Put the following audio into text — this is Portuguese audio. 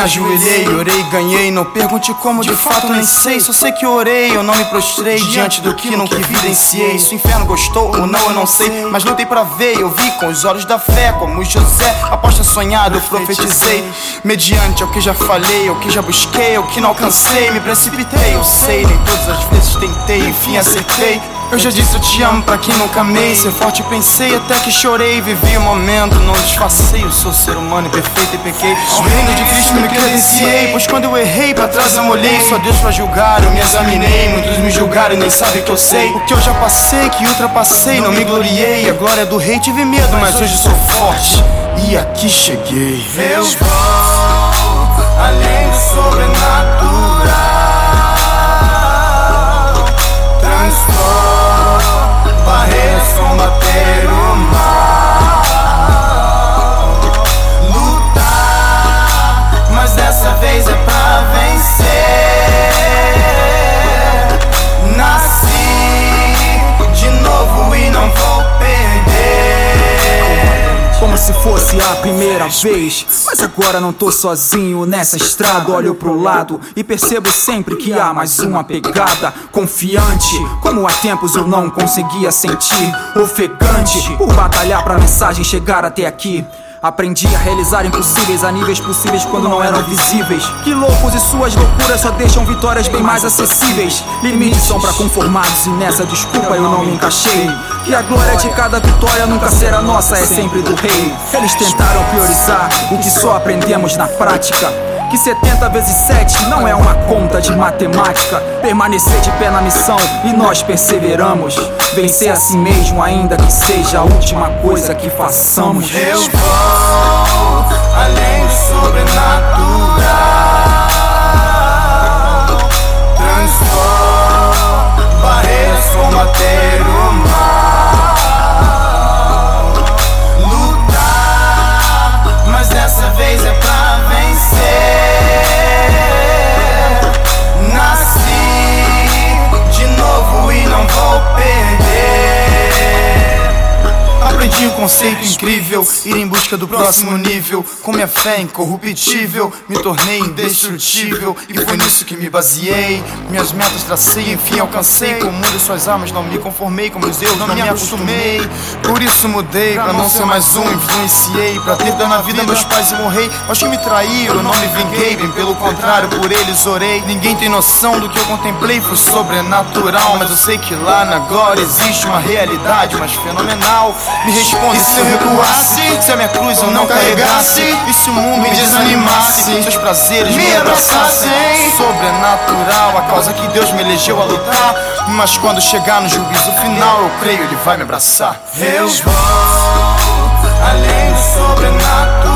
me ajoelhei, orei, ganhei. Não pergunte como, de fato nem sei. Só sei que orei, eu não me prostrei diante do que nunca evidenciei. Se o inferno gostou ou não, eu não sei. Mas lutei pra ver, eu vi com os olhos da fé. Como José, aposta sonhado, eu profetizei. Mediante ao que já falei, ao que já busquei, ao que não alcancei. Me precipitei, eu sei, nem todas as vezes tentei, enfim acertei. Eu já disse eu te amo pra quem nunca amei Ser forte pensei até que chorei Vivi o momento, não disfarcei Eu sou ser humano imperfeito e pequei Ao reino de Cristo me credenciei Pois quando eu errei pra trás eu molhei. Só Deus pra julgar, eu me examinei. Muitos me julgaram e nem sabem que eu sei. O que eu já passei, que ultrapassei Não me gloriei, a glória do rei Tive medo, mas hoje sou forte. E aqui cheguei. Eu vou além a primeira vez. Mas agora não tô sozinho nessa estrada. Olho pro lado e percebo sempre que há mais uma pegada. Confiante, como há tempos eu não conseguia sentir. Ofegante, por batalhar pra mensagem chegar até aqui. Aprendi a realizar impossíveis a níveis possíveis quando não eram visíveis. Que loucos e suas loucuras só deixam vitórias bem mais acessíveis. Limites são para conformados e nessa desculpa eu não me encaixei. Que a glória de cada vitória nunca será nossa, é sempre do rei. Eles tentaram priorizar o que só aprendemos na prática que 70 vezes 7 não é uma conta de matemática. Permanecer de pé na missão e nós perseveramos. Vencer a si mesmo, ainda que seja a última coisa que façamos. Eu vou Aprendi um conceito incrível, ir em busca do próximo nível. Com minha fé incorruptível, me tornei indestrutível. E foi nisso que me baseei. Minhas metas tracei, enfim alcancei. Com o mundo e suas armas não me conformei. Com meus deuses não me acostumei. Por isso mudei, pra não ser mais um. Influenciei, pra ter dano na vida meus pais e morrei. Aos que me traíram, não me vinguei. Bem pelo contrário, por eles orei. Ninguém tem noção do que eu contemplei, foi sobrenatural. Mas eu sei que lá na glória existe uma realidade mais fenomenal. E se eu recuasse, se a minha cruz eu não carregasse, e se o mundo me desanimasse, seus prazeres me abraçassem. Sobrenatural, a causa que Deus me elegeu a lutar. Mas quando chegar no juízo final, eu creio, Ele vai me abraçar. Eu vou além do sobrenatural.